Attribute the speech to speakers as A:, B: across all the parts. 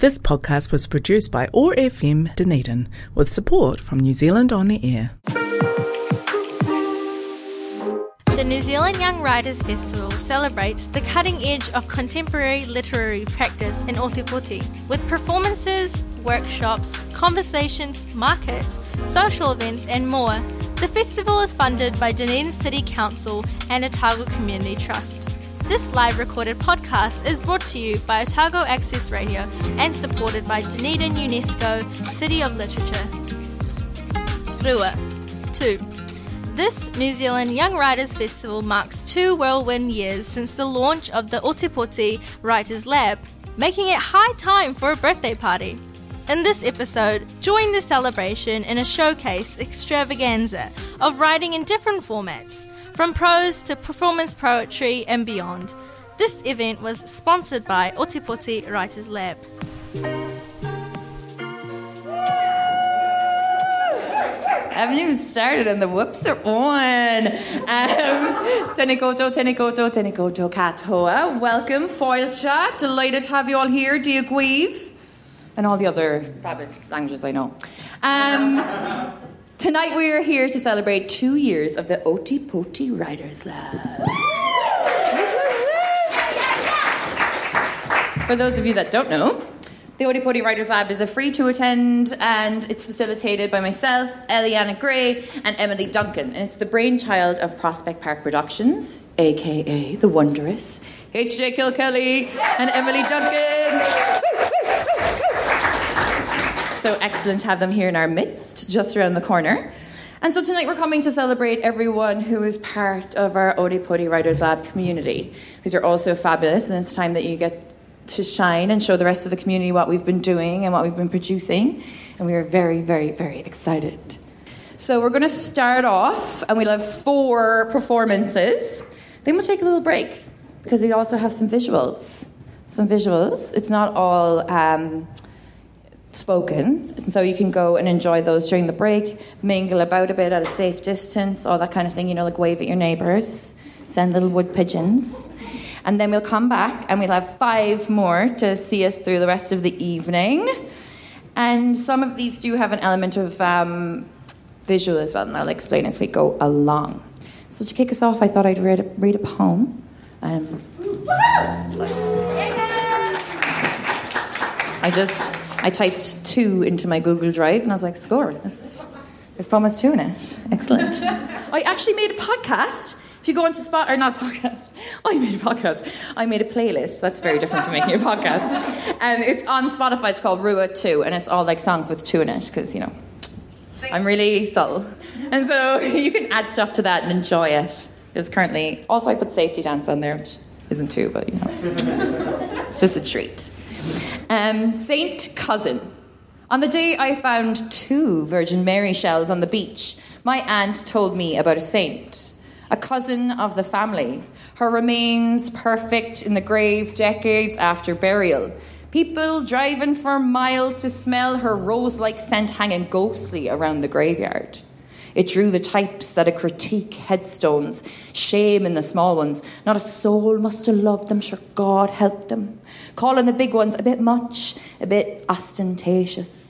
A: This podcast was produced by OAR FM Dunedin with support from New Zealand On the Air.
B: The New Zealand Young Writers Festival celebrates the cutting edge of contemporary literary practice in Ōtepoti with performances, workshops, conversations, markets, social events, and more. The festival is funded by Dunedin City Council and Otago Community Trust. This live recorded podcast is brought to you by Otago Access Radio and supported by Dunedin UNESCO City of Literature. Rua 2. This New Zealand Young Writers Festival marks two whirlwind years since the launch of the Ōtepoti Writers Lab, making it high time for a birthday party. In this episode, join the celebration in a showcase extravaganza of writing in different formats from prose to performance poetry and beyond. This event was sponsored by Ōtepoti Writers Lab.
C: Haven't even started and the whoops are on. Um, tēnā koutou, tēnā koutou, tēnā koutou katoa. Welcome, Fáilte. Delighted to have you all here. Diagweave. And all the other fabulous languages I know. Um, Tonight we are here to celebrate two years of the Ōtepoti Writers Lab. For those of you that don't know, the Ōtepoti Writers Lab is a free to attend and it's facilitated by myself, Eliana Gray, and Emily Duncan. And it's the brainchild of Prospect Park Productions, aka the wondrous H.J. Kilkelly and Emily Duncan. So excellent to have them here in our midst, just around the corner. And so tonight we're coming to celebrate everyone who is part of our Ōtepoti Writers Lab community, because you're also fabulous, and it's time that you get to shine and show the rest of the community what we've been doing and what we've been producing. And we are very, very, very excited. So we're going to start off, and we'll have four performances. Then we'll take a little break because we also have some visuals. Some visuals. It's not all. Um, spoken. So you can go and enjoy those during the break, mingle about a bit at a safe distance, all that kind of thing, you know, like wave at your neighbours, send little wood pigeons. And then we'll come back and we'll have five more to see us through the rest of the evening. And some of these do have an element of um, visual as well, and I'll explain as we go along. So to kick us off, I thought I'd read a, read a poem. Um, I just I typed two into my Google Drive and I was like, score, this, this poem has two in it. Excellent. I actually made a podcast. If you go into Spot, or not a podcast, I made a podcast. I made a playlist. That's very different from making a podcast. And it's on Spotify. It's called Rua 2, and it's all like songs with two in it, because, you know, I'm really subtle. And so you can add stuff to that and enjoy it. Because currently, also I put Safety Dance on there, which isn't two, but you know, it's just a treat. Um, Saint Cousin. On the day I found two Virgin Mary shells on the beach, my aunt told me about a saint, a cousin of the family. Her remains perfect in the grave decades after burial. People driving for miles to smell her rose like scent hanging ghostly around the graveyard. It drew the types that a critique headstones, shame in the small ones. Not a soul must have loved them, sure God help them. Calling the big ones a bit much, a bit ostentatious.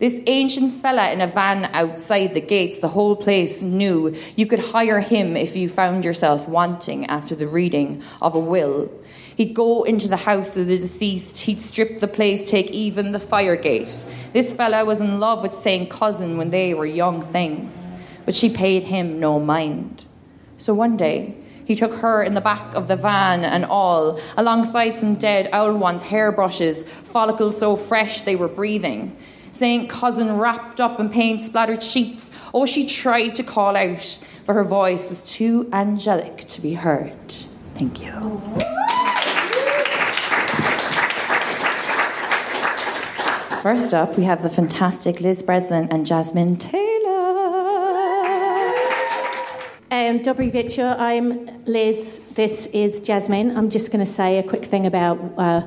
C: This ancient fella in a van outside the gates, the whole place knew you could hire him if you found yourself wanting after the reading of a will. He'd go into the house of the deceased, he'd strip the place, take even the fire gate. This fella was in love with St. Cousin when they were young things, but she paid him no mind. So one day, he took her in the back of the van and all, alongside some dead owl ones' hairbrushes, follicles so fresh they were breathing. St. Cousin wrapped up in paint splattered sheets. Oh, she tried to call out, but her voice was too angelic to be heard. Thank you. First up, we have the fantastic Liz Breslin and Jasmine Taylor.
D: Um, Dobry I'm Liz. This is Jasmine. I'm just going to say a quick thing about uh,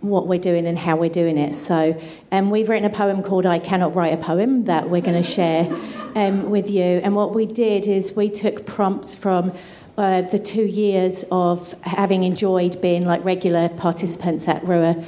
D: what we're doing and how we're doing it. So, um, we've written a poem called I Cannot Write a Poem that we're going to share um, with you. And what we did is we took prompts from uh, the two years of having enjoyed being like regular participants at Rua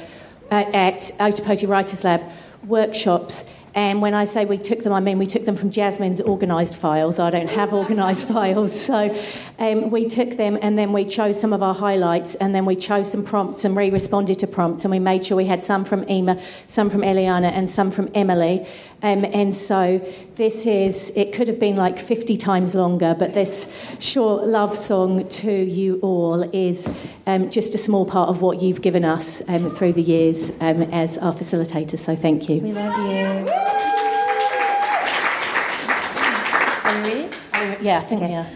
D: at Ōtepoti Writers Lab workshops and when I say we took them, I mean we took them from Jasmine's organised files. I don't have organised files. So um, we took them and then we chose some of our highlights and then we chose some prompts and re responded to prompts. And we made sure we had some from Emer, some from Eliana, and some from Emily. Um, and so this is, it could have been like 50 times longer, but this short love song to you all is um, just a small part of what you've given us um, through the years um, as our facilitators. So thank you.
E: We love you. Are you ready?
D: Yeah, I think
E: Okay.
D: we are.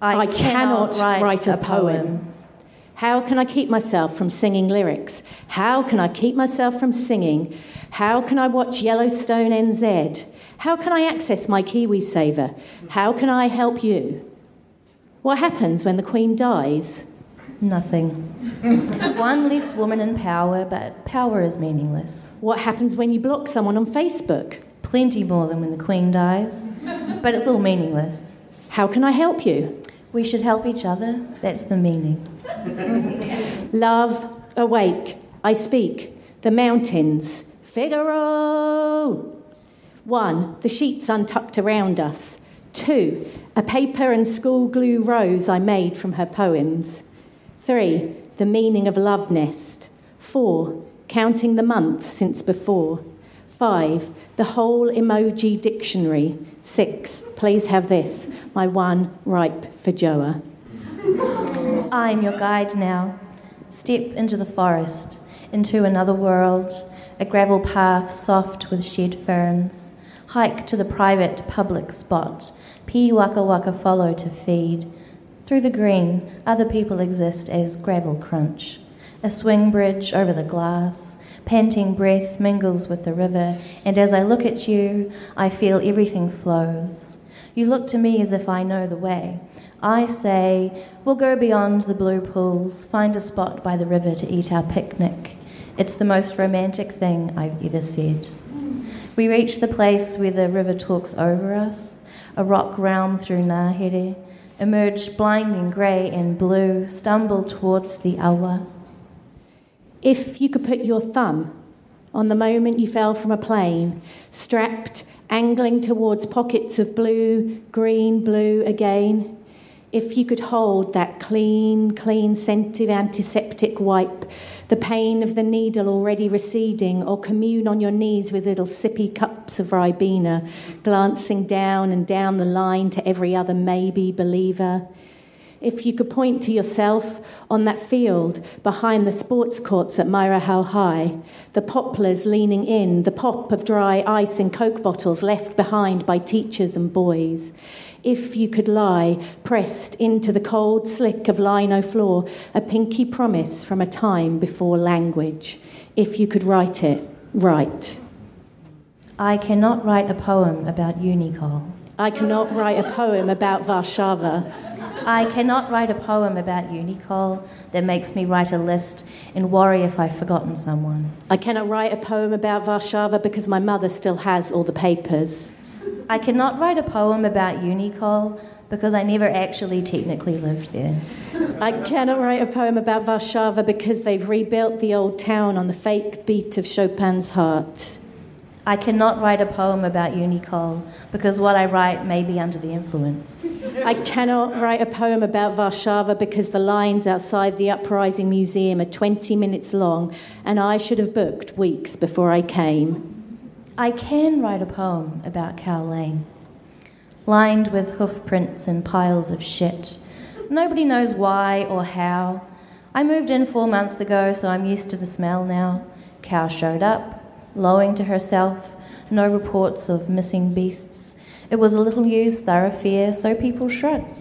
E: I,
D: I cannot write a poem. How can I keep myself from singing lyrics? How can I keep myself from singing? How can I watch Yellowstone NZ? How can I access my KiwiSaver? How can I help you? What happens when the Queen dies?
E: Nothing. One less woman in power, but power is meaningless.
D: What happens when you block someone on Facebook?
E: Plenty more than when the Queen dies, but it's all meaningless.
D: How can I help you?
E: We should help each other. That's the meaning.
D: Love, awake, I speak. The mountains, Figaro. One, the sheets untucked around us. Two, a paper and school glue rose I made from her poems. Three, the meaning of love nest. Four, counting the months since before. Five, the whole emoji dictionary. Six, please have this, my one ripe for Joa.
E: I'm your guide now. Step into the forest, into another world, a gravel path soft with shed ferns. Hike to the private public spot. Pīwakawaka follow to feed. Through the green, other people exist as gravel crunch. A swing bridge over the glass. Panting breath mingles with the river, and as I look at you, I feel everything flows. You look to me as if I know the way. I say, we'll go beyond the blue pools, find a spot by the river to eat our picnic. It's the most romantic thing I've ever said. We reach the place where the river talks over us, a rock realm through ngahere, emerge blinding grey and blue, stumble towards the awa.
D: If you could put your thumb on the moment you fell from a plane, strapped, angling towards pockets of blue, green, blue again, if you could hold that clean, clean scented antiseptic wipe, the pain of the needle already receding, or commune on your knees with little sippy cups of Ribena, glancing down and down the line to every other maybe believer. If you could point to yourself on that field behind the sports courts at Mairehau High, the poplars leaning in, the pop of dry ice in Coke bottles left behind by teachers and boys. If you could lie pressed into the cold slick of lino floor, a pinky promise from a time before language. If you could write it, write.
E: I cannot write a poem about Unicol.
D: I cannot write a poem about Warszawa.
E: I cannot write a poem about Unicol that makes me write a list and worry if I've forgotten someone.
D: I cannot write a poem about Warszawa because my mother still has all the papers.
E: I cannot write a poem about Unicol because I never actually technically lived there.
D: I cannot write a poem about Warszawa because they've rebuilt the old town on the fake beat of Chopin's heart.
E: I cannot write a poem about Unicol because what I write may be under the influence.
D: I cannot write a poem about Warszawa because the lines outside the Uprising Museum are 20 minutes long and I should have booked weeks before I came.
E: I can write a poem about Cow Lane, lined with hoof prints and piles of shit. Nobody knows why or how. I moved in four months ago, so I'm used to the smell now. Cow showed up, lowing to herself, no reports of missing beasts. It was a little used thoroughfare, so people shrugged.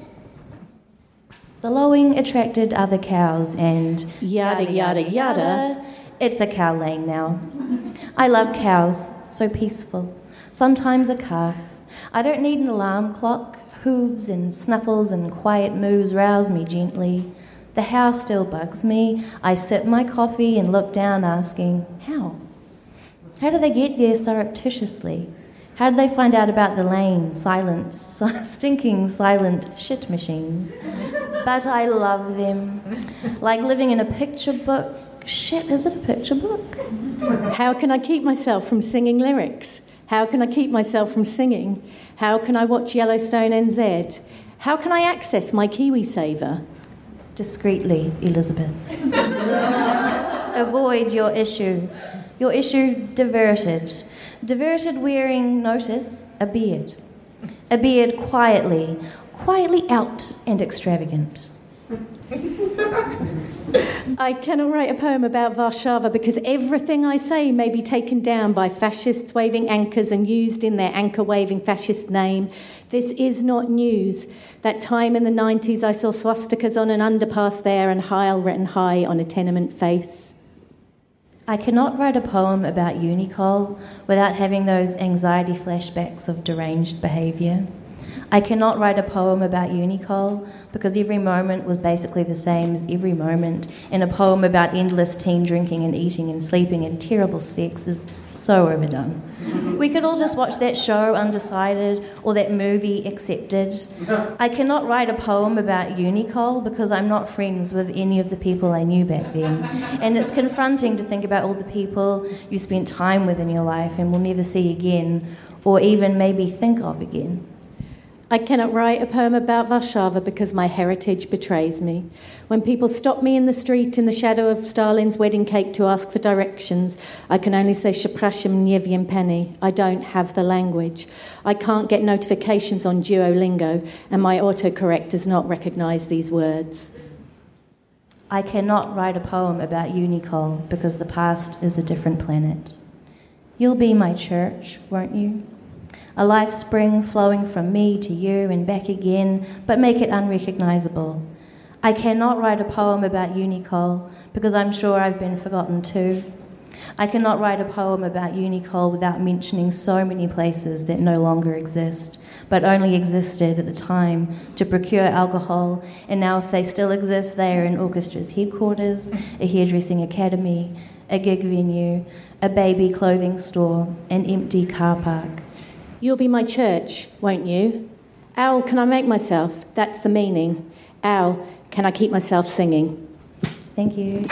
E: The lowing attracted other cows and
D: Yada, yada, yada.
E: It's a cow lane now. I love cows, so peaceful. Sometimes a calf. I don't need an alarm clock. Hooves and snuffles and quiet moos rouse me gently. The house still bugs me. I sip my coffee and look down, asking, How? How do they get there surreptitiously? How did they find out about the lane, silent, stinking, silent shit machines? But I love them. Like living in a picture book, Shit, is it a picture book?
D: How can I keep myself from singing lyrics? How can I keep myself from singing? How can I watch Yellowstone NZ? How can I access my KiwiSaver?
E: Discreetly, Elizabeth. Avoid your issue. Your issue diverted. Diverted wearing, notice, a beard. A beard quietly, quietly out and extravagant.
D: I cannot write a poem about Warszawa because everything I say may be taken down by fascists waving anchors and used in their anchor waving fascist name. This is not news. That time in the 90s I saw swastikas on an underpass there and Heil written high on a tenement face.
E: I cannot write a poem about Unicol without having those anxiety flashbacks of deranged behaviour. I cannot write a poem about Unicol because every moment was basically the same as every moment, and a poem about endless teen drinking and eating and sleeping and terrible sex is so overdone. We could all just watch that show Undecided or that movie Accepted. I cannot write a poem about Unicol because I'm not friends with any of the people I knew back then. And it's confronting to think about all the people you spent time with in your life and will never see again or even maybe think of again.
D: I cannot write a poem about Warszawa because my heritage betrays me. When people stop me in the street in the shadow of Stalin's wedding cake to ask for directions, I can only say Shaprashim Nievian Penny. I don't have the language. I can't get notifications on Duolingo, and my autocorrect does not recognise these words.
E: I cannot write a poem about Unicol because the past is a different planet. You'll be my church, won't you? A life spring flowing from me to you and back again, but make it unrecognizable. I cannot write a poem about Unicol because I'm sure I've been forgotten too. I cannot write a poem about Unicol without mentioning so many places that no longer exist, but only existed at the time to procure alcohol, and now if they still exist, they are in orchestra's headquarters, a hairdressing academy, a gig venue, a baby clothing store, an empty car park.
D: You'll be my church, won't you? Al, can I make myself? That's the meaning. Al, can I keep myself singing?
E: Thank you.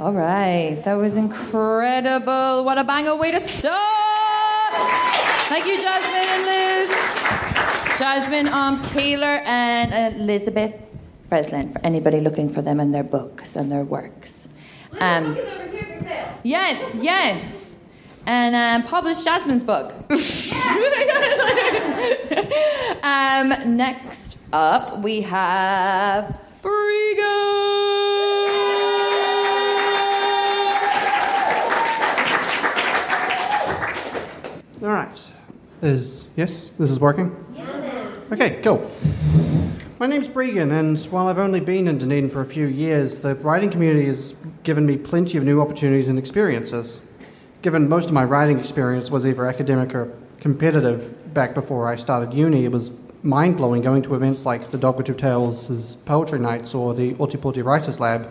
C: All right, that was incredible. What a banger way to start! Thank you, Jasmine and Liz. Jasmine um, Taylor and Elizabeth Breslin, for anybody looking for them in their books and their works. Um, books over here for sale. yes, yes. And um, published Jasmine's book. um, next up, we have Bregan.
F: All right. Is yes, this is working. Yes. Okay, cool. My name's Bregan, and while I've only been in Dunedin for a few years, the writing community has given me plenty of new opportunities and experiences. Given most of my writing experience was either academic or competitive back before I started uni, it was mind blowing going to events like the Dog with Two Tails' Poetry Nights or the Ōtepoti Writers Lab,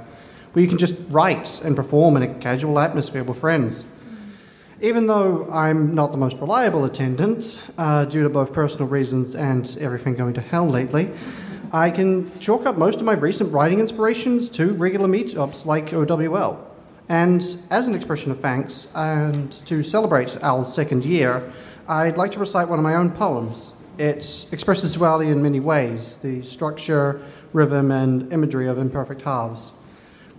F: where you can just write and perform in a casual atmosphere with friends. Even though I'm not the most reliable attendant, uh, due to both personal reasons and everything going to hell lately, I can chalk up most of my recent writing inspirations to regular meetups like OWL. And as an expression of thanks and to celebrate OWL's second year, I'd like to recite one of my own poems. It expresses duality in many ways the structure, rhythm, and imagery of imperfect halves.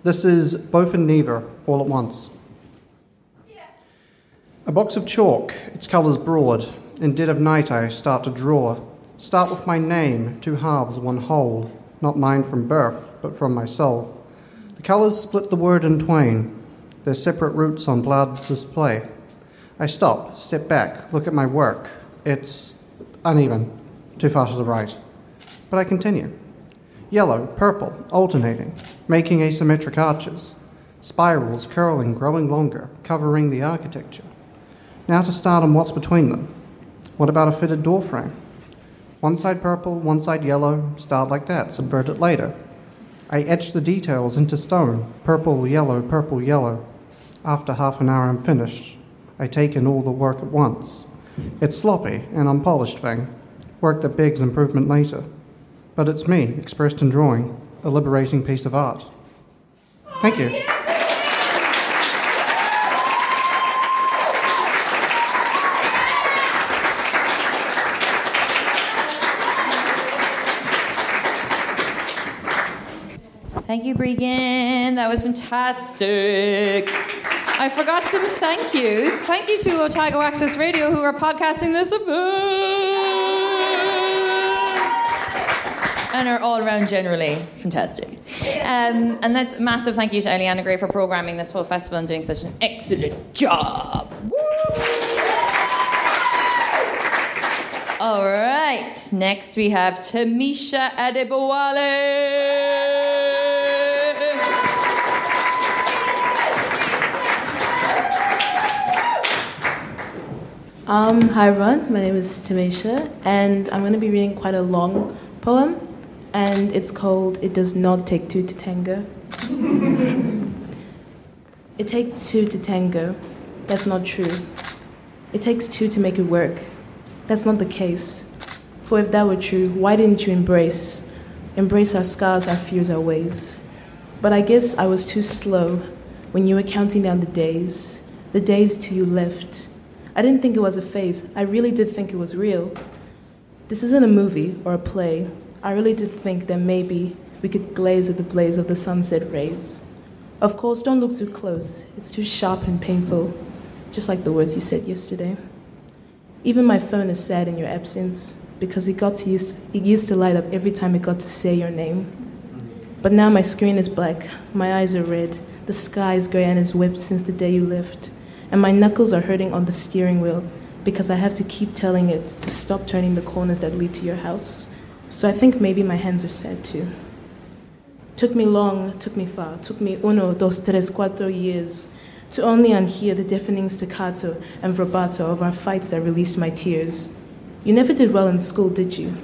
F: This is both and neither, all at once. A box of chalk, its colours broad. In dead of night I start to draw. Start with my name, two halves, one whole, not mine from birth, but from my soul. The colours split the word in twain, their separate roots on blurred display. I stop, step back, look at my work. It's uneven, too far to the right. But I continue. Yellow, purple, alternating, making asymmetric arches. Spirals curling, growing longer, covering the architecture. Now to start on what's between them. What about a fitted door frame? One side purple, one side yellow, start like that, subvert it later. I etch the details into stone purple, yellow, purple, yellow. After half an hour, I'm finished. I take in all the work at once. It's sloppy, an unpolished thing, work that begs improvement later. But it's me, expressed in drawing, a liberating piece of art. Thank you.
C: Thank you, Bregan. That was fantastic. I forgot some thank yous. Thank you to Otago Access Radio who are podcasting this event and are all around generally fantastic. Um, and that's a massive thank you to Eliana Gray for programming this whole festival and doing such an excellent job. All right, next we have Tamisha Adebowale.
G: Um, hi everyone, my name is Tamisha, and I'm going to be reading quite a long poem, and it's called It Does Not Take Two to Tango. it takes two to tango. That's not true. It takes two to make it work. That's not the case. For if that were true, why didn't you embrace? Embrace our scars, our fears, our ways. But I guess I was too slow when you were counting down the days, the days till you left. I didn't think it was a phase. I really did think it was real. This isn't a movie or a play. I really did think that maybe we could glaze at the blaze of the sunset rays. Of course, don't look too close. It's too sharp and painful, just like the words you said yesterday. Even my phone is sad in your absence because it got to used, it used to light up every time it got to say your name. But now my screen is black, my eyes are red, the sky is gray and is whipped since the day you left and my knuckles are hurting on the steering wheel because I have to keep telling it to stop turning the corners that lead to your house. So I think maybe my hands are sad too. Took me long, took me far, took me uno, dos, tres, cuatro years to only unhear the deafening staccato and vibrato of our fights that released my tears. You never did well in school, did you?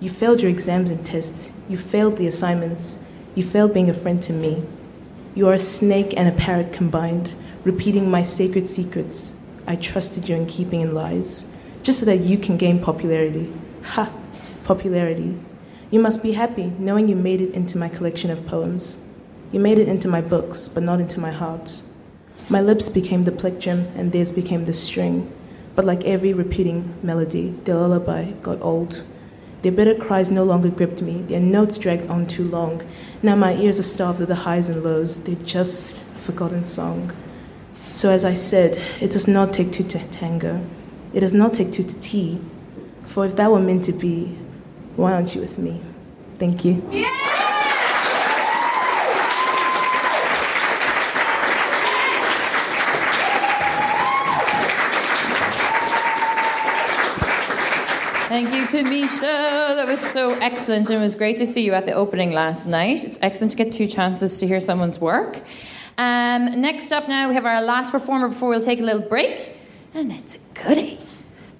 G: You failed your exams and tests. You failed the assignments. You failed being a friend to me. You are a snake and a parrot combined repeating my sacred secrets I trusted you in keeping in lies, just so that you can gain popularity. Ha! Popularity. You must be happy knowing you made it into my collection of poems. You made it into my books, but not into my heart. My lips became the plectrum, and theirs became the string. But like every repeating melody, their lullaby got old. Their bitter cries no longer gripped me, their notes dragged on too long. Now my ears are starved of the highs and lows, they're just a forgotten song. So, as I said, it does not take two to tango. It does not take two to tea. For if that were meant to be, why aren't you with me? Thank you. Yeah!
C: Thank you, Tamisha. That was so excellent, and it was great to see you at the opening last night. It's excellent to get two chances to hear someone's work. Um, next up now, we have our last performer before we'll take a little break, and it's a goodie.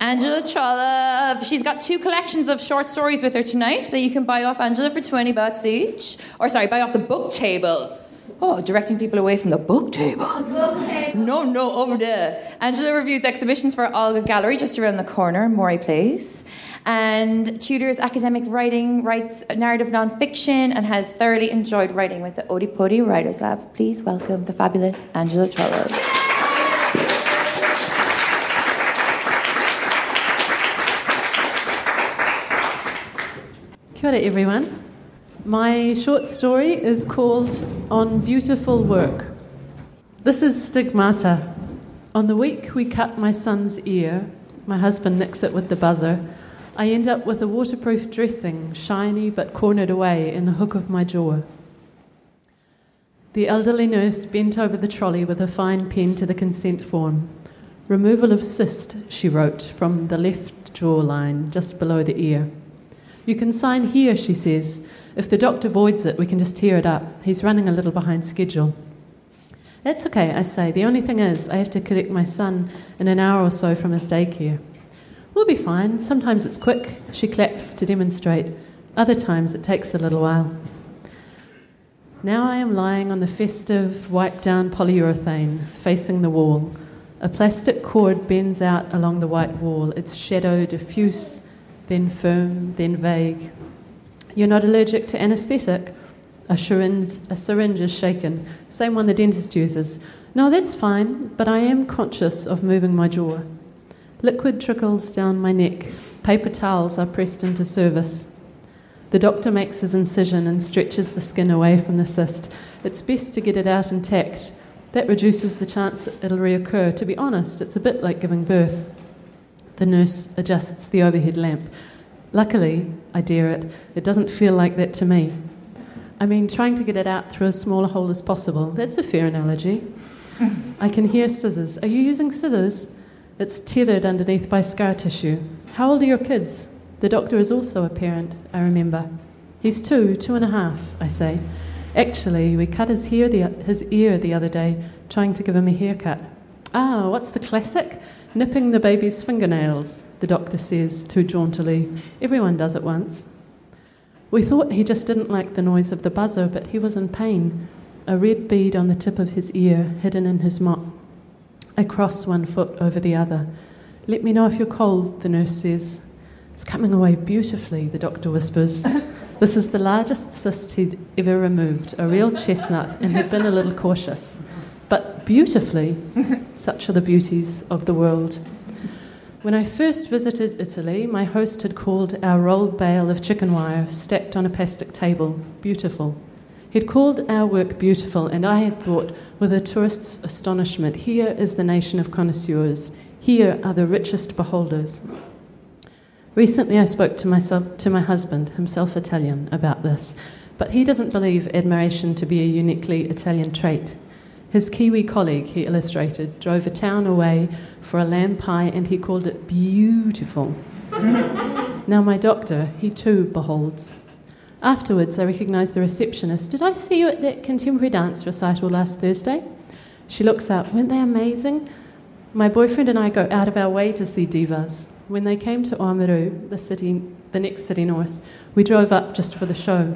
C: Angela Trollope. She's got two collections of short stories with her tonight that you can buy off Angela for 20 bucks each. Or, sorry, buy off the book table. Oh, directing people away from the book table. Book table. No, no, over there. Angela reviews exhibitions for Olga Gallery just around the corner, Moray Place and tutors academic writing, writes narrative nonfiction, and has thoroughly enjoyed writing with the Ōtepoti Writers Lab. Please welcome the fabulous Angela Trollope.
H: Kia ora, everyone. My short story is called On Beautiful Work. This is stigmata. On the week we cut my son's ear, my husband nicks it with the buzzer I end up with a waterproof dressing, shiny but cornered away in the hook of my jaw. The elderly nurse bent over the trolley with a fine pen to the consent form. Removal of cyst, she wrote, from the left jaw line, just below the ear. You can sign here, she says. If the doctor voids it, we can just tear it up. He's running a little behind schedule. That's okay, I say. The only thing is, I have to collect my son in an hour or so from his daycare. We'll be fine. Sometimes it's quick. She claps to demonstrate. Other times it takes a little while. Now I am lying on the festive, wiped down polyurethane, facing the wall. A plastic cord bends out along the white wall, its shadow diffuse, then firm, then vague. You're not allergic to anaesthetic? A syringe, a syringe is shaken, same one the dentist uses. No, that's fine, but I am conscious of moving my jaw. Liquid trickles down my neck. Paper towels are pressed into service. The doctor makes his incision and stretches the skin away from the cyst. It's best to get it out intact. That reduces the chance it'll reoccur. To be honest, it's a bit like giving birth. The nurse adjusts the overhead lamp. Luckily, I dare it, it doesn't feel like that to me. I mean, trying to get it out through as small a hole as possible. That's a fair analogy. I can hear scissors. Are you using scissors? It's tethered underneath by scar tissue. How old are your kids? The doctor is also a parent, I remember. He's two, two and a half, I say. Actually, we cut his, hair the, his ear the other day, trying to give him a haircut. Ah, what's the classic? Nipping the baby's fingernails, the doctor says too jauntily. Everyone does it once. We thought he just didn't like the noise of the buzzer, but he was in pain. A red bead on the tip of his ear, hidden in his mop. I cross one foot over the other. Let me know if you're cold, the nurse says. It's coming away beautifully, the doctor whispers. this is the largest cyst he'd ever removed, a real chestnut, and he'd been a little cautious. But beautifully, such are the beauties of the world. When I first visited Italy, my host had called our rolled bale of chicken wire stacked on a plastic table beautiful. He'd called our work beautiful, and I had thought, with a tourist's astonishment, here is the nation of connoisseurs. Here are the richest beholders. Recently, I spoke to myself, to my husband, himself Italian, about this, but he doesn't believe admiration to be a uniquely Italian trait. His Kiwi colleague, he illustrated, drove a town away for a lamb pie and he called it beautiful. now, my doctor, he too beholds. Afterwards, I recognised the receptionist. Did I see you at that contemporary dance recital last Thursday? She looks up. Weren't they amazing? My boyfriend and I go out of our way to see divas. When they came to Oamaru, the city, the next city north, we drove up just for the show.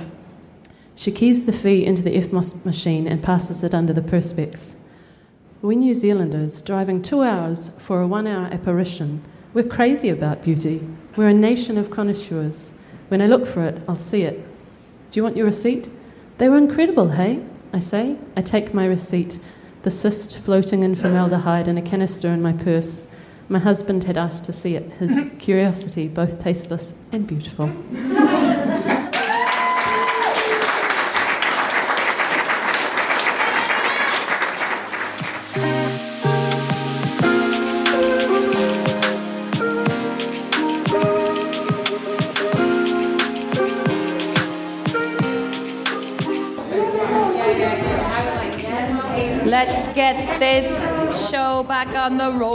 H: She keys the fee into the EFTPOS machine and passes it under the perspex. We New Zealanders, driving two hours for a one hour apparition, we're crazy about beauty. We're a nation of connoisseurs. When I look for it, I'll see it. Do you want your receipt? They were incredible, hey? I say. I take my receipt, the cyst floating in formaldehyde in a canister in my purse. My husband had asked to see it, his curiosity, both tasteless and beautiful.
C: This show back on the road.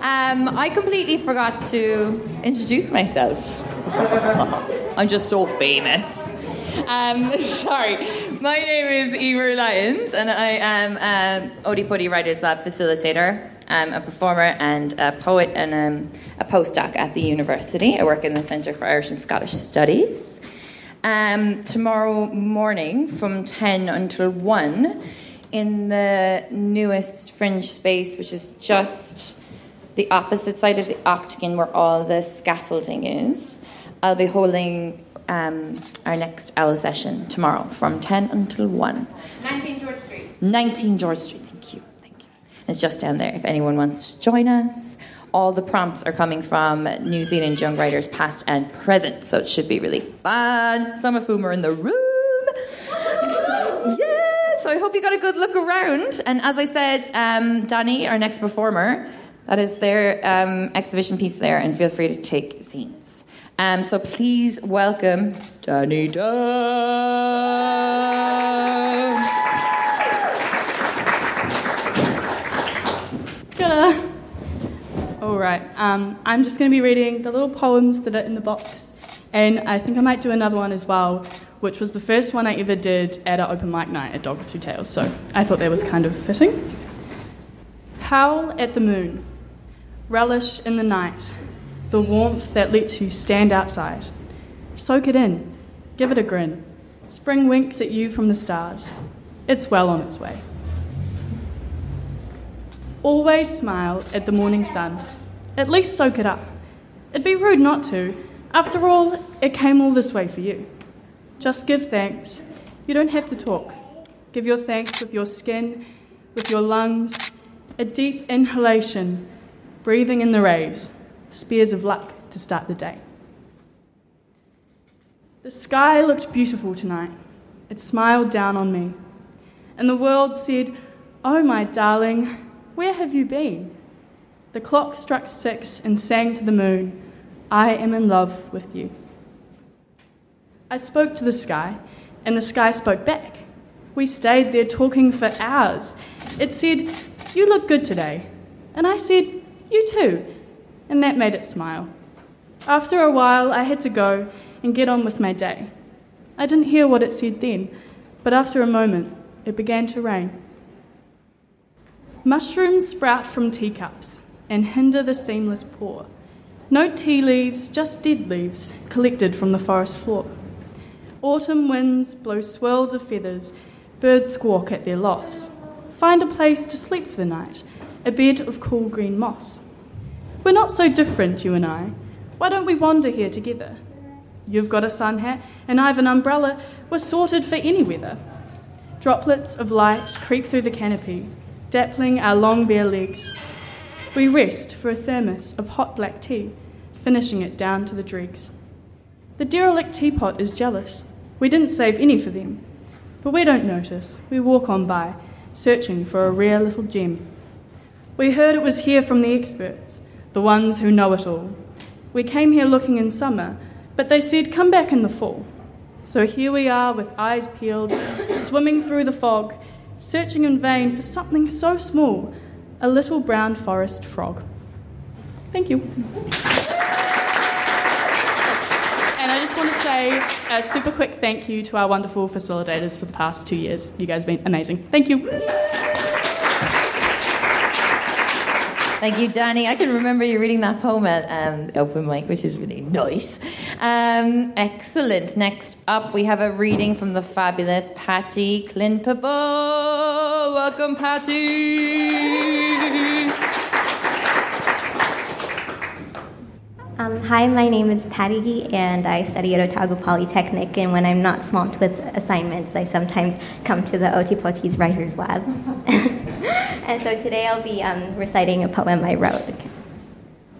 C: Um, I completely forgot to introduce myself. I'm just so famous. Um, sorry. My name is Emer Lyons, and I am an Putty Writers Lab facilitator. I'm a performer and a poet and um, a postdoc at the university. I work in the Centre for Irish and Scottish Studies. Um, tomorrow morning from 10 until 1 in the newest fringe space, which is just the opposite side of the octagon where all the scaffolding is. I'll be holding um, our next owl session tomorrow from 10 until 1.
B: 19 George Street.
C: 19 George Street, thank you, thank you. It's just down there if anyone wants to join us. All the prompts are coming from New Zealand young writers, past and present, so it should be really fun. Some of whom are in the room. Yeah, so I hope you got a good look around. And as I said, um, Danny, our next performer, that is their um, exhibition piece there, and feel free to take scenes. Um, so please welcome Danny Dunn.
I: All right. Um, I'm just going to be reading the little poems that are in the box, and I think I might do another one as well, which was the first one I ever did at an open mic night at Dog with Two Tails. So I thought that was kind of fitting. Howl at the moon. Relish in the night. The warmth that lets you stand outside. Soak it in. Give it a grin. Spring winks at you from the stars. It's well on its way. Always smile at the morning sun. At least soak it up. It'd be rude not to. After all, it came all this way for you. Just give thanks. You don't have to talk. Give your thanks with your skin, with your lungs, a deep inhalation, breathing in the rays, spears of luck to start the day. The sky looked beautiful tonight. It smiled down on me. And the world said, Oh, my darling, where have you been? The clock struck six and sang to the moon, I am in love with you. I spoke to the sky, and the sky spoke back. We stayed there talking for hours. It said, You look good today. And I said, You too. And that made it smile. After a while, I had to go and get on with my day. I didn't hear what it said then, but after a moment, it began to rain. Mushrooms sprout from teacups and hinder the seamless pour. No tea leaves, just dead leaves collected from the forest floor. Autumn winds blow swirls of feathers, birds squawk at their loss. Find a place to sleep for the night, a bed of cool green moss. We're not so different, you and I. Why don't we wander here together? You've got a sun hat, and I've an umbrella. We're sorted for any weather. Droplets of light creep through the canopy, dappling our long bare legs. We rest for a thermos of hot black tea, finishing it down to the dregs. The derelict teapot is jealous. We didn't save any for them. But we don't notice. We walk on by, searching for a rare little gem. We heard it was here from the experts, the ones who know it all. We came here looking in summer, but they said, come back in the fall. So here we are with eyes peeled, swimming through the fog, searching in vain for something so small a little brown forest frog. Thank you. And I just want to say a super quick thank you to our wonderful facilitators for the past two years. You guys have been amazing. Thank you.
C: Thank you, Danny. I can remember you reading that poem at um, open mic, which is really nice. Um, excellent. Next up, we have a reading from the fabulous Patty Clinpable. Welcome, Patty.
J: Um, hi, my name is Patty, and I study at Otago Polytechnic. And when I'm not swamped with assignments, I sometimes come to the Ōtepoti's Writers Lab. and so today I'll be um, reciting a poem I wrote.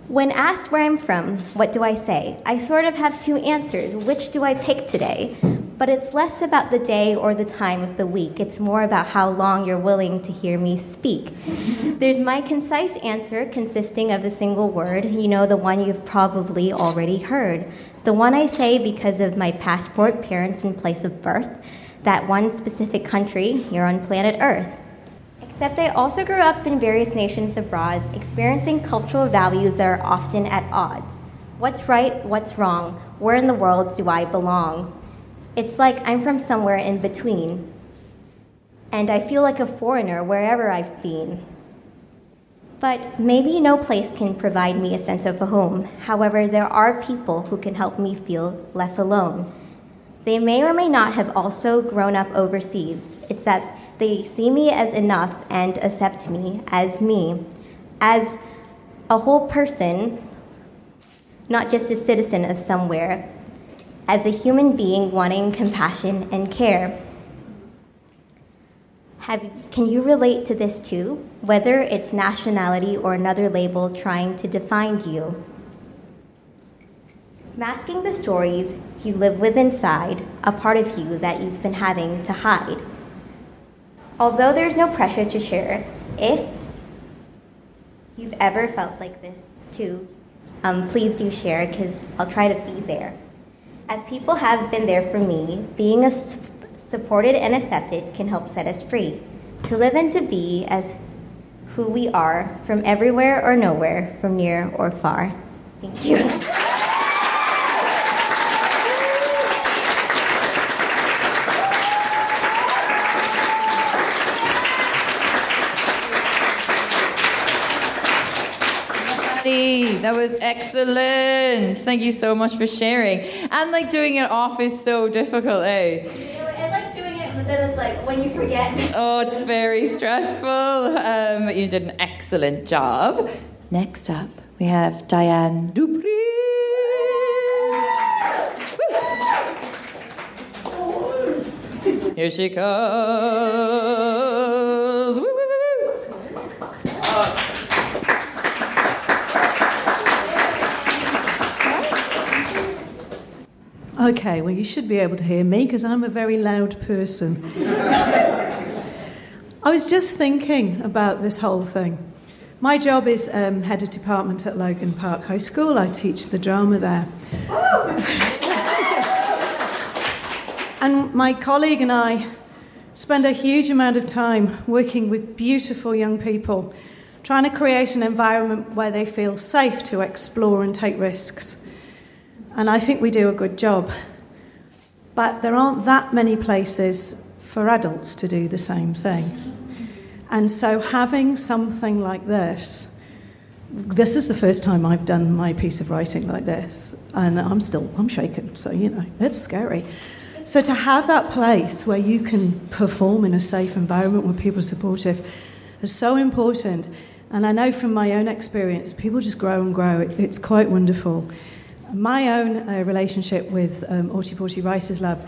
J: When asked where I'm from, what do I say? I sort of have two answers. Which do I pick today? But it's less about the day or the time of the week. It's more about how long you're willing to hear me speak. There's my concise answer consisting of a single word, you know, the one you've probably already heard. The one I say because of my passport, parents, and place of birth. That one specific country here on planet Earth. I also grew up in various nations abroad, experiencing cultural values that are often at odds. What's right? What's wrong? Where in the world do I belong? It's like I'm from somewhere in between. And I feel like a foreigner wherever I've been. But maybe no place can provide me a sense of a home. However, there are people who can help me feel less alone. They may or may not have also grown up overseas. It's that they see me as enough and accept me as me, as a whole person, not just a citizen of somewhere, as a human being wanting compassion and care. Have, can you relate to this too? Whether it's nationality or another label trying to define you. Masking the stories you live with inside, a part of you that you've been having to hide. Although there's no pressure to share, if you've ever felt like this too, um, please do share because I'll try to be there. As people have been there for me, being supported and accepted can help set us free. To live and to be as who we are, from everywhere or nowhere, from near or far. Thank you.
C: That was excellent. Thank you so much for sharing. And like doing it off is so difficult, eh?
E: I like doing it, but then it's like when you forget.
C: Oh, it's very stressful. Um, you did an excellent job. Next up, we have Diane Dupree. Here she comes. Woo.
K: Okay, well, you should be able to hear me because I'm a very loud person. I was just thinking about this whole thing. My job is um, head of department at Logan Park High School. I teach the drama there. and my colleague and I spend a huge amount of time working with beautiful young people, trying to create an environment where they feel safe to explore and take risks. And I think we do a good job. But there aren't that many places for adults to do the same thing. And so having something like this, this is the first time I've done my piece of writing like this, and I'm still I'm shaken. So you know it's scary. So to have that place where you can perform in a safe environment where people are supportive is so important. And I know from my own experience, people just grow and grow. It, it's quite wonderful. My own uh, relationship with um, Porty Writers Lab,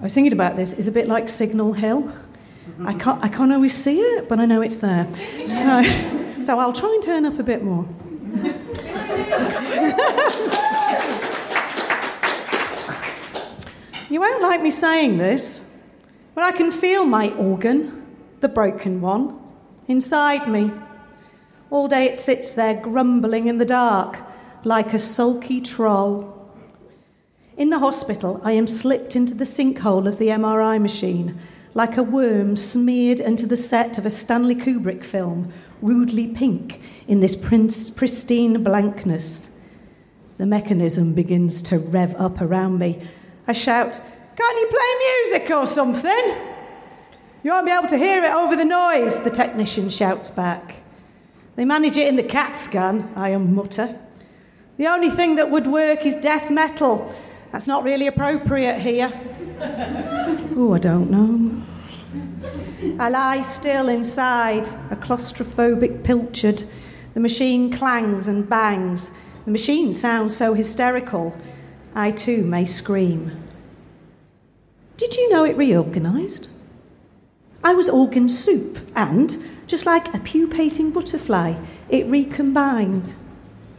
K: I was thinking about this, is a bit like Signal Hill. I can't, I can't always see it, but I know it's there. So, so I'll try and turn up a bit more. you won't like me saying this, but I can feel my organ, the broken one, inside me. All day it sits there grumbling in the dark like a sulky troll. In the hospital, I am slipped into the sinkhole of the MRI machine like a worm smeared into the set of a Stanley Kubrick film, rudely pink in this pristine blankness. The mechanism begins to rev up around me. I shout, Can't you play music or something? You won't be able to hear it over the noise, the technician shouts back. They manage it in the CAT scan, I mutter. The only thing that would work is death metal. That's not really appropriate here. oh, I don't know. I lie still inside, a claustrophobic pilchard. The machine clangs and bangs. The machine sounds so hysterical. I too may scream. Did you know it reorganised? I was organ soup, and, just like a pupating butterfly, it recombined.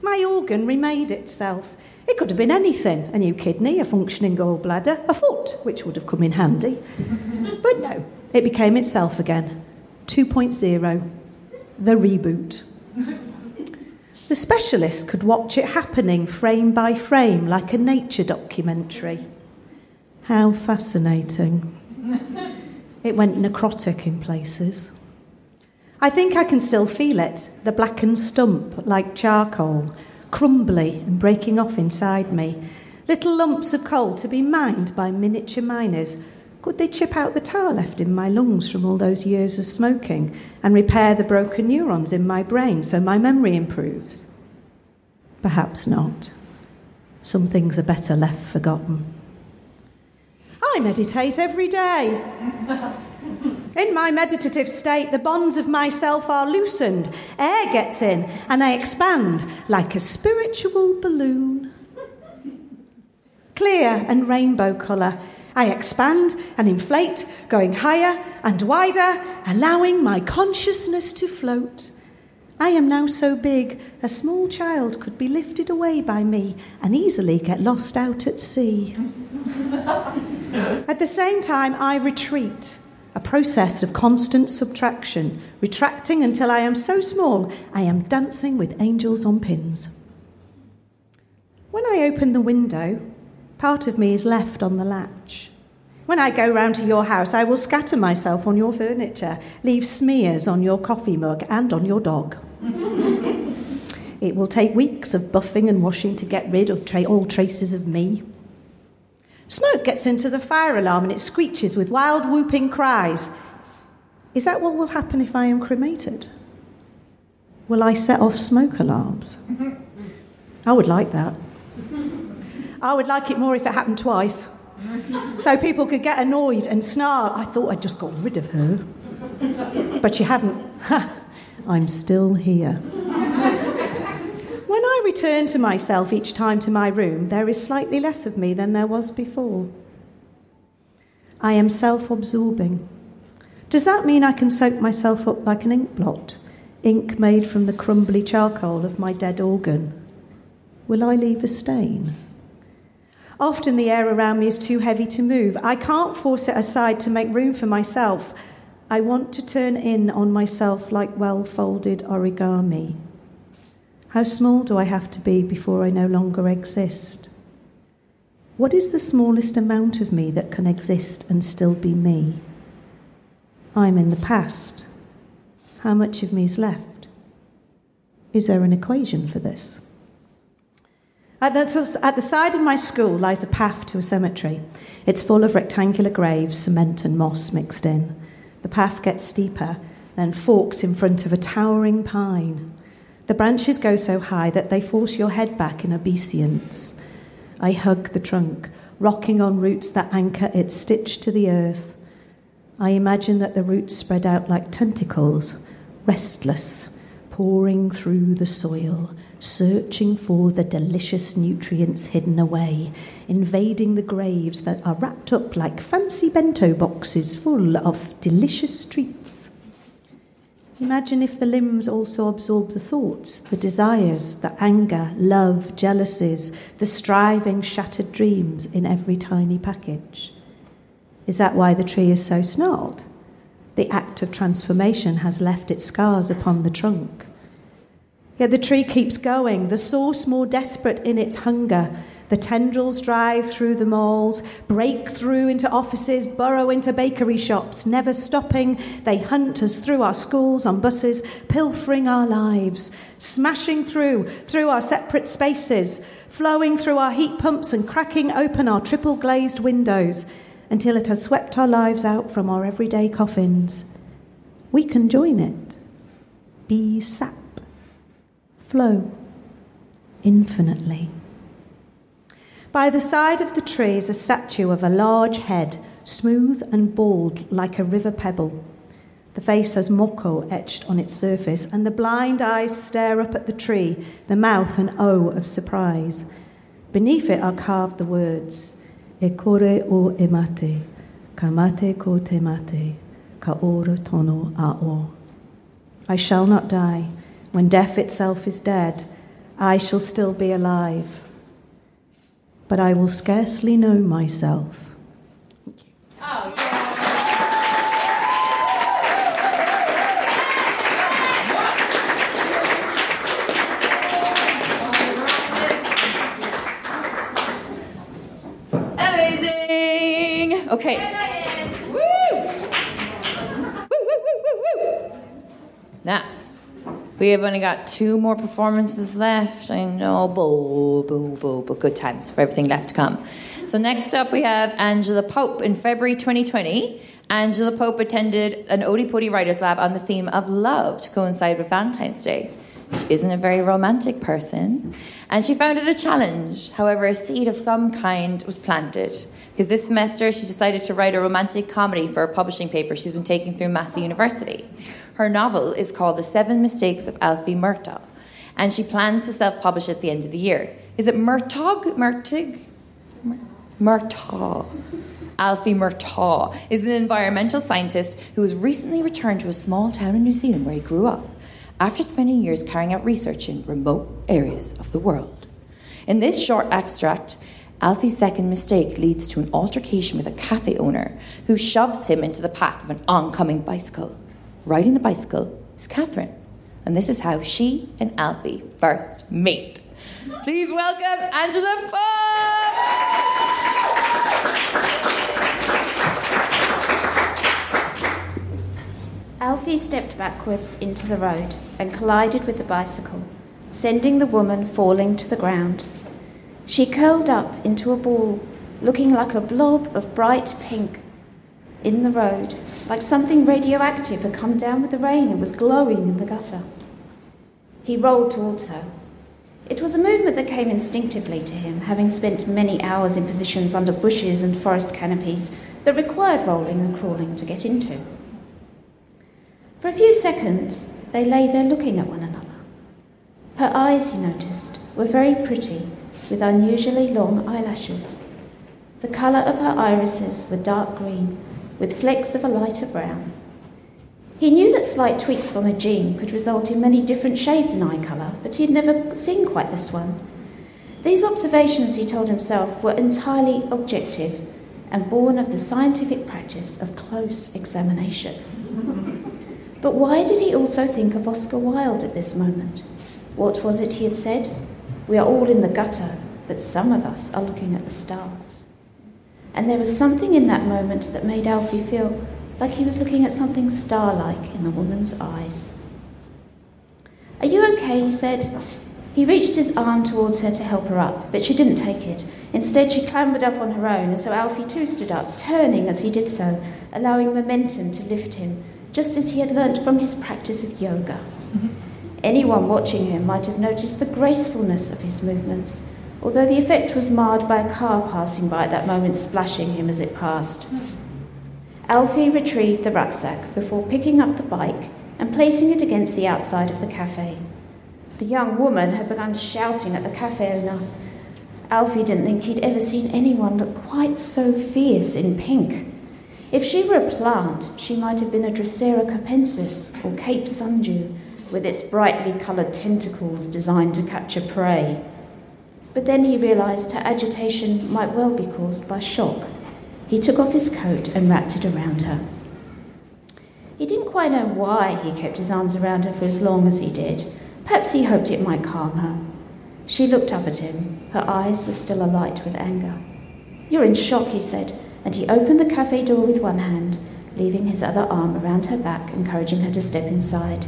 K: My organ remade itself. It could have been anything a new kidney, a functioning gallbladder, a foot, which would have come in handy. but no, it became itself again. 2.0, the reboot. the specialist could watch it happening frame by frame like a nature documentary. How fascinating. it went necrotic in places. I think I can still feel it the blackened stump, like charcoal, crumbly and breaking off inside me. Little lumps of coal to be mined by miniature miners. Could they chip out the tar left in my lungs from all those years of smoking and repair the broken neurons in my brain so my memory improves? Perhaps not. Some things are better left forgotten. I meditate every day. In my meditative state, the bonds of myself are loosened, air gets in, and I expand like a spiritual balloon. Clear and rainbow colour, I expand and inflate, going higher and wider, allowing my consciousness to float. I am now so big, a small child could be lifted away by me and easily get lost out at sea. at the same time, I retreat a process of constant subtraction, retracting until I am so small I am dancing with angels on pins. When I open the window, part of me is left on the latch. When I go round to your house, I will scatter myself on your furniture, leave smears on your coffee mug and on your dog. it will take weeks of buffing and washing to get rid of tra- all traces of me. Smoke gets into the fire alarm and it screeches with wild whooping cries. Is that what will happen if I am cremated? Will I set off smoke alarms? I would like that. I would like it more if it happened twice. so people could get annoyed and snarl. I thought I'd just got rid of her. But you haven't. I'm still here. Return to myself each time to my room, there is slightly less of me than there was before. I am self absorbing. Does that mean I can soak myself up like an ink blot, ink made from the crumbly charcoal of my dead organ? Will I leave a stain? Often the air around me is too heavy to move. I can't force it aside to make room for myself. I want to turn in on myself like well folded origami. How small do I have to be before I no longer exist? What is the smallest amount of me that can exist and still be me? I'm in the past. How much of me is left? Is there an equation for this? At the, at the side of my school lies a path to a cemetery. It's full of rectangular graves, cement and moss mixed in. The path gets steeper, then forks in front of a towering pine. The branches go so high that they force your head back in obeisance. I hug the trunk, rocking on roots that anchor it stitched to the earth. I imagine that the roots spread out like tentacles, restless, pouring through the soil, searching for the delicious nutrients hidden away, invading the graves that are wrapped up like fancy bento boxes full of delicious treats. Imagine if the limbs also absorb the thoughts, the desires, the anger, love, jealousies, the striving, shattered dreams in every tiny package. Is that why the tree is so snarled? The act of transformation has left its scars upon the trunk. Yet the tree keeps going, the source more desperate in its hunger. The tendrils drive through the malls, break through into offices, burrow into bakery shops, never stopping. They hunt us through our schools on buses, pilfering our lives, smashing through, through our separate spaces, flowing through our heat pumps and cracking open our triple glazed windows until it has swept our lives out from our everyday coffins. We can join it. Be sap flow infinitely. By the side of the tree is a statue of a large head, smooth and bald like a river pebble. The face has moko etched on its surface, and the blind eyes stare up at the tree, the mouth an O of surprise. Beneath it are carved the words E kore o emate, kamate ko te mate, ka ora tono a o. I shall not die. When death itself is dead, I shall still be alive. But I will scarcely know myself. Thank you.
B: Oh, yeah.
C: Amazing! Okay. Woo! Woo, woo, woo, woo, woo! Now, we have only got two more performances left. I know, boo, boo, boo, but good times for everything left to come. So next up, we have Angela Pope. In February 2020, Angela Pope attended an Ōtepoti Writers Lab on the theme of love to coincide with Valentine's Day. She isn't a very romantic person, and she found it a challenge. However, a seed of some kind was planted because this semester she decided to write a romantic comedy for a publishing paper she's been taking through Massey University. Her novel is called The Seven Mistakes of Alfie Murtaugh, and she plans to self publish at the end of the year. Is it Murtaugh? Murtig? Murtaugh. Alfie Murtaugh is an environmental scientist who has recently returned to a small town in New Zealand where he grew up after spending years carrying out research in remote areas of the world. In this short extract, Alfie's second mistake leads to an altercation with a cafe owner who shoves him into the path of an oncoming bicycle riding the bicycle is Catherine. And this is how she and Alfie first meet. Please welcome Angela
L: Alfie stepped backwards into the road and collided with the bicycle, sending the woman falling to the ground. She curled up into a ball, looking like a blob of bright pink in the road, like something radioactive had come down with the rain and was glowing in the gutter. He rolled towards her. It was a movement that came instinctively to him, having spent many hours in positions under bushes and forest canopies that required rolling and crawling to get into. For a few seconds, they lay there looking at one another. Her eyes, he noticed, were very pretty, with unusually long eyelashes. The colour of her irises were dark green, with flecks of a lighter brown. He knew that slight tweaks on a gene could result in many different shades in eye colour, but he had never seen quite this one. These observations, he told himself, were entirely objective and born of the scientific practice of close examination. but why did he also think of Oscar Wilde at this moment? What was it he had said? We are all in the gutter, but some of us are looking at the stars. And there was something in that moment that made Alfie feel like he was looking at something star like in the woman's eyes. Are you okay? he said. He reached his arm towards her to help her up, but she didn't take it. Instead, she clambered up on her own, and so Alfie too stood up, turning as he did so, allowing momentum to lift him, just as he had learnt from his practice of yoga. Mm-hmm. Anyone watching him might have noticed the gracefulness of his movements, although the effect was marred by a car passing by at that moment, splashing him as it passed. Alfie retrieved the rucksack before picking up the bike and placing it against the outside of the cafe. The young woman had begun shouting at the cafe owner. Alfie didn't think he'd ever seen anyone look quite so fierce in pink. If she were a plant, she might have been a Drosera capensis or Cape sundew, with its brightly coloured tentacles designed to capture prey. But then he realised her agitation might well be caused by shock. He took off his coat and wrapped it around her. He didn't quite know why he kept his arms around her for as long as he did. Perhaps he hoped it might calm her. She looked up at him. Her eyes were still alight with anger. You're in shock, he said, and he opened the cafe door with one hand, leaving his other arm around her back, encouraging her to step inside.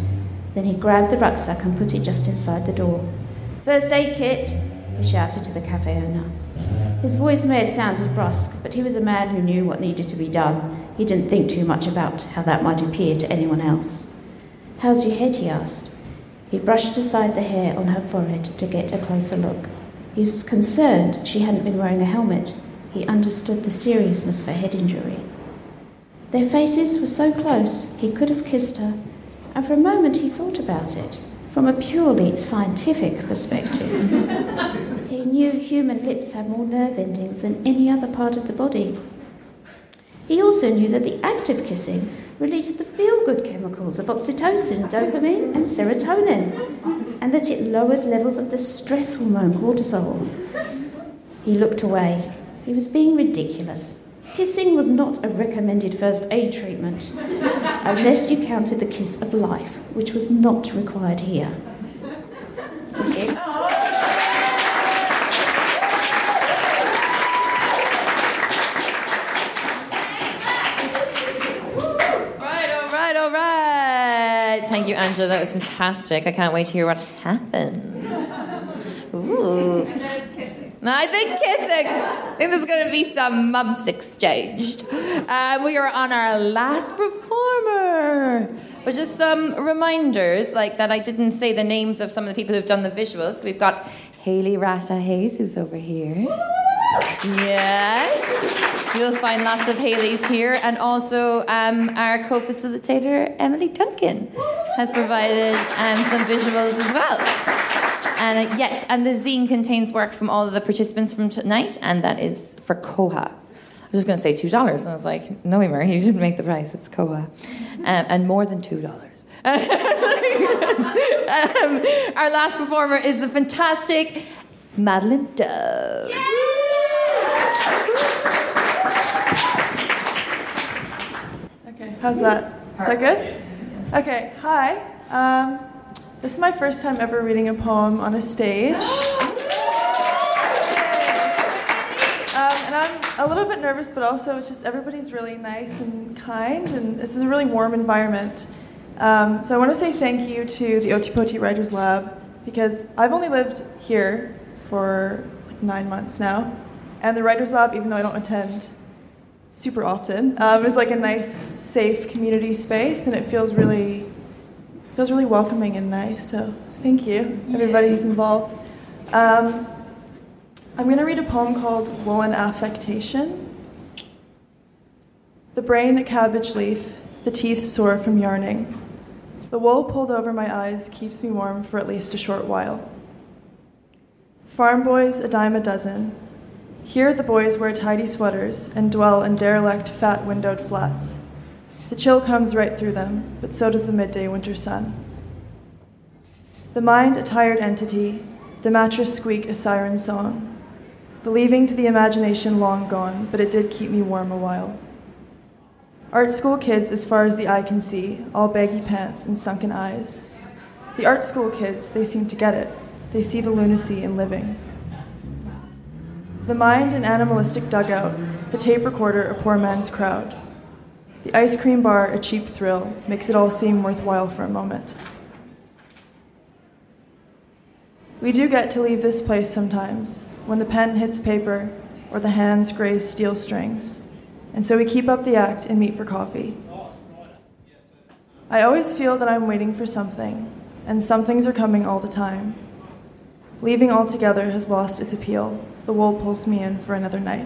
L: Then he grabbed the rucksack and put it just inside the door. First aid kit, he shouted to the cafe owner. His voice may have sounded brusque, but he was a man who knew what needed to be done. He didn't think too much about how that might appear to anyone else. How's your head? he asked. He brushed aside the hair on her forehead to get a closer look. He was concerned she hadn't been wearing a helmet. He understood the seriousness of her head injury. Their faces were so close, he could have kissed her, and for a moment he thought about it from a purely scientific perspective. he knew human lips have more nerve endings than any other part of the body. He also knew that the act of kissing released the feel good chemicals of oxytocin, dopamine, and serotonin, and that it lowered levels of the stress hormone cortisol. He looked away. He was being ridiculous. Kissing was not a recommended first aid treatment, unless you counted the kiss of life, which was not required here. Okay.
C: Right, all right, all right. Thank you, Angela. That was fantastic. I can't wait to hear what happens. Ooh. I think kissing. I think there's going to be some mumps exchanged. Uh, we are on our last performer. But just some reminders, like that I didn't say the names of some of the people who've done the visuals. We've got Haley Rata Hayes, who's over here. Yes. You'll find lots of Haleys here. And also um, our co facilitator, Emily Duncan, has provided um, some visuals as well. And uh, yes, and the zine contains work from all of the participants from tonight, and that is for Koha. I was just going to say two dollars, and I was like, "No, Emer, you didn't make the price. It's Koha, um, and more than two dollars." um, our last performer is the fantastic Madeline Dove.
M: Okay, how's that? Is that good? Okay, hi. Um, this is my first time ever reading a poem on a stage. Um, and I'm a little bit nervous, but also it's just everybody's really nice and kind, and this is a really warm environment. Um, so I want to say thank you to the Ōtepoti Writers Lab because I've only lived here for like nine months now, and the Writers Lab, even though I don't attend super often, um, is like a nice, safe community space, and it feels really feels really welcoming and nice. So thank you, everybody who's involved. Um, I'm going to read a poem called Woolen Affectation. The brain a cabbage leaf, the teeth sore from yarning. The wool pulled over my eyes keeps me warm for at least a short while. Farm boys, a dime a dozen. Here the boys wear tidy sweaters and dwell in derelict, fat windowed flats. The chill comes right through them, but so does the midday winter sun. The mind a tired entity, the mattress squeak a siren song. The leaving to the imagination long gone, but it did keep me warm a while. Art school kids, as far as the eye can see, all baggy pants and sunken eyes. The art school kids, they seem to get it. They see the lunacy in living. The mind an animalistic dugout, the tape recorder a poor man's crowd. The ice cream bar a cheap thrill makes it all seem worthwhile for a moment. We do get to leave this place sometimes, when the pen hits paper or the hands graze steel strings. And so we keep up the act and meet for coffee. I always feel that I'm waiting for something, and some things are coming all the time. Leaving altogether has lost its appeal. The wool pulls me in for another night.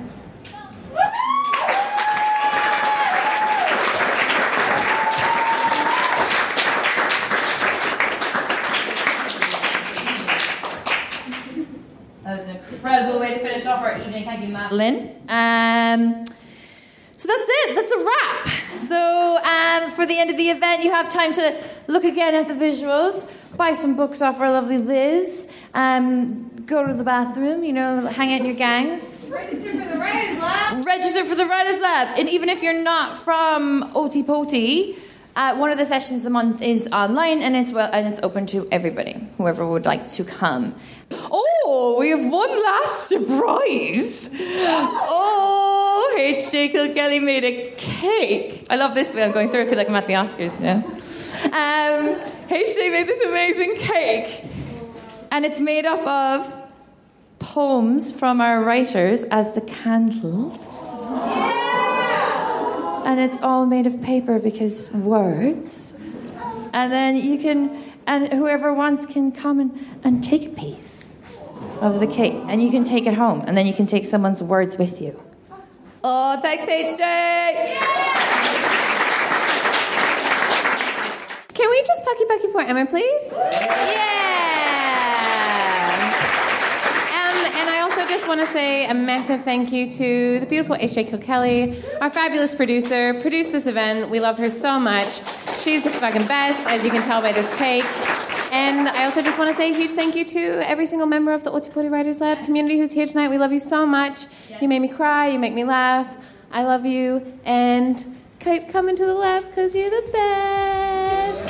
C: Madeline. Um, so that's it. That's a wrap. So um, for the end of the event, you have time to look again at the visuals, buy some books off our lovely Liz, um, go to the bathroom, you know, hang out in your gangs.
N: Register for the Writers Lab.
C: Register for the Writers Lab. And even if you're not from Ōtepoti, uh, one of the sessions a month is online and it's well and it's open to everybody, whoever would like to come. Oh, we have one last surprise. Oh, H.J. Kilkelly made a cake. I love this way I'm going through. I feel like I'm at the Oscars, you know. Um, H.J. made this amazing cake, and it's made up of poems from our writers as the candles. And it's all made of paper because words. And then you can, and whoever wants can come and, and take a piece of the cake. And you can take it home. And then you can take someone's words with you. Oh, thanks, HJ!
O: Can we just pakipaki for Emer, please? Um, and I also just want to say a massive thank you to the beautiful H.J. Kilkelly, our fabulous producer, produced this event. We love her so much. She's the fucking best, as you can tell by this cake. And I also just want to say a huge thank you to every single member of the Ōtepoti Writers Lab community who's here tonight. We love you so much. You made me cry, you make me laugh. I love you. And keep coming to the lab because you're the best.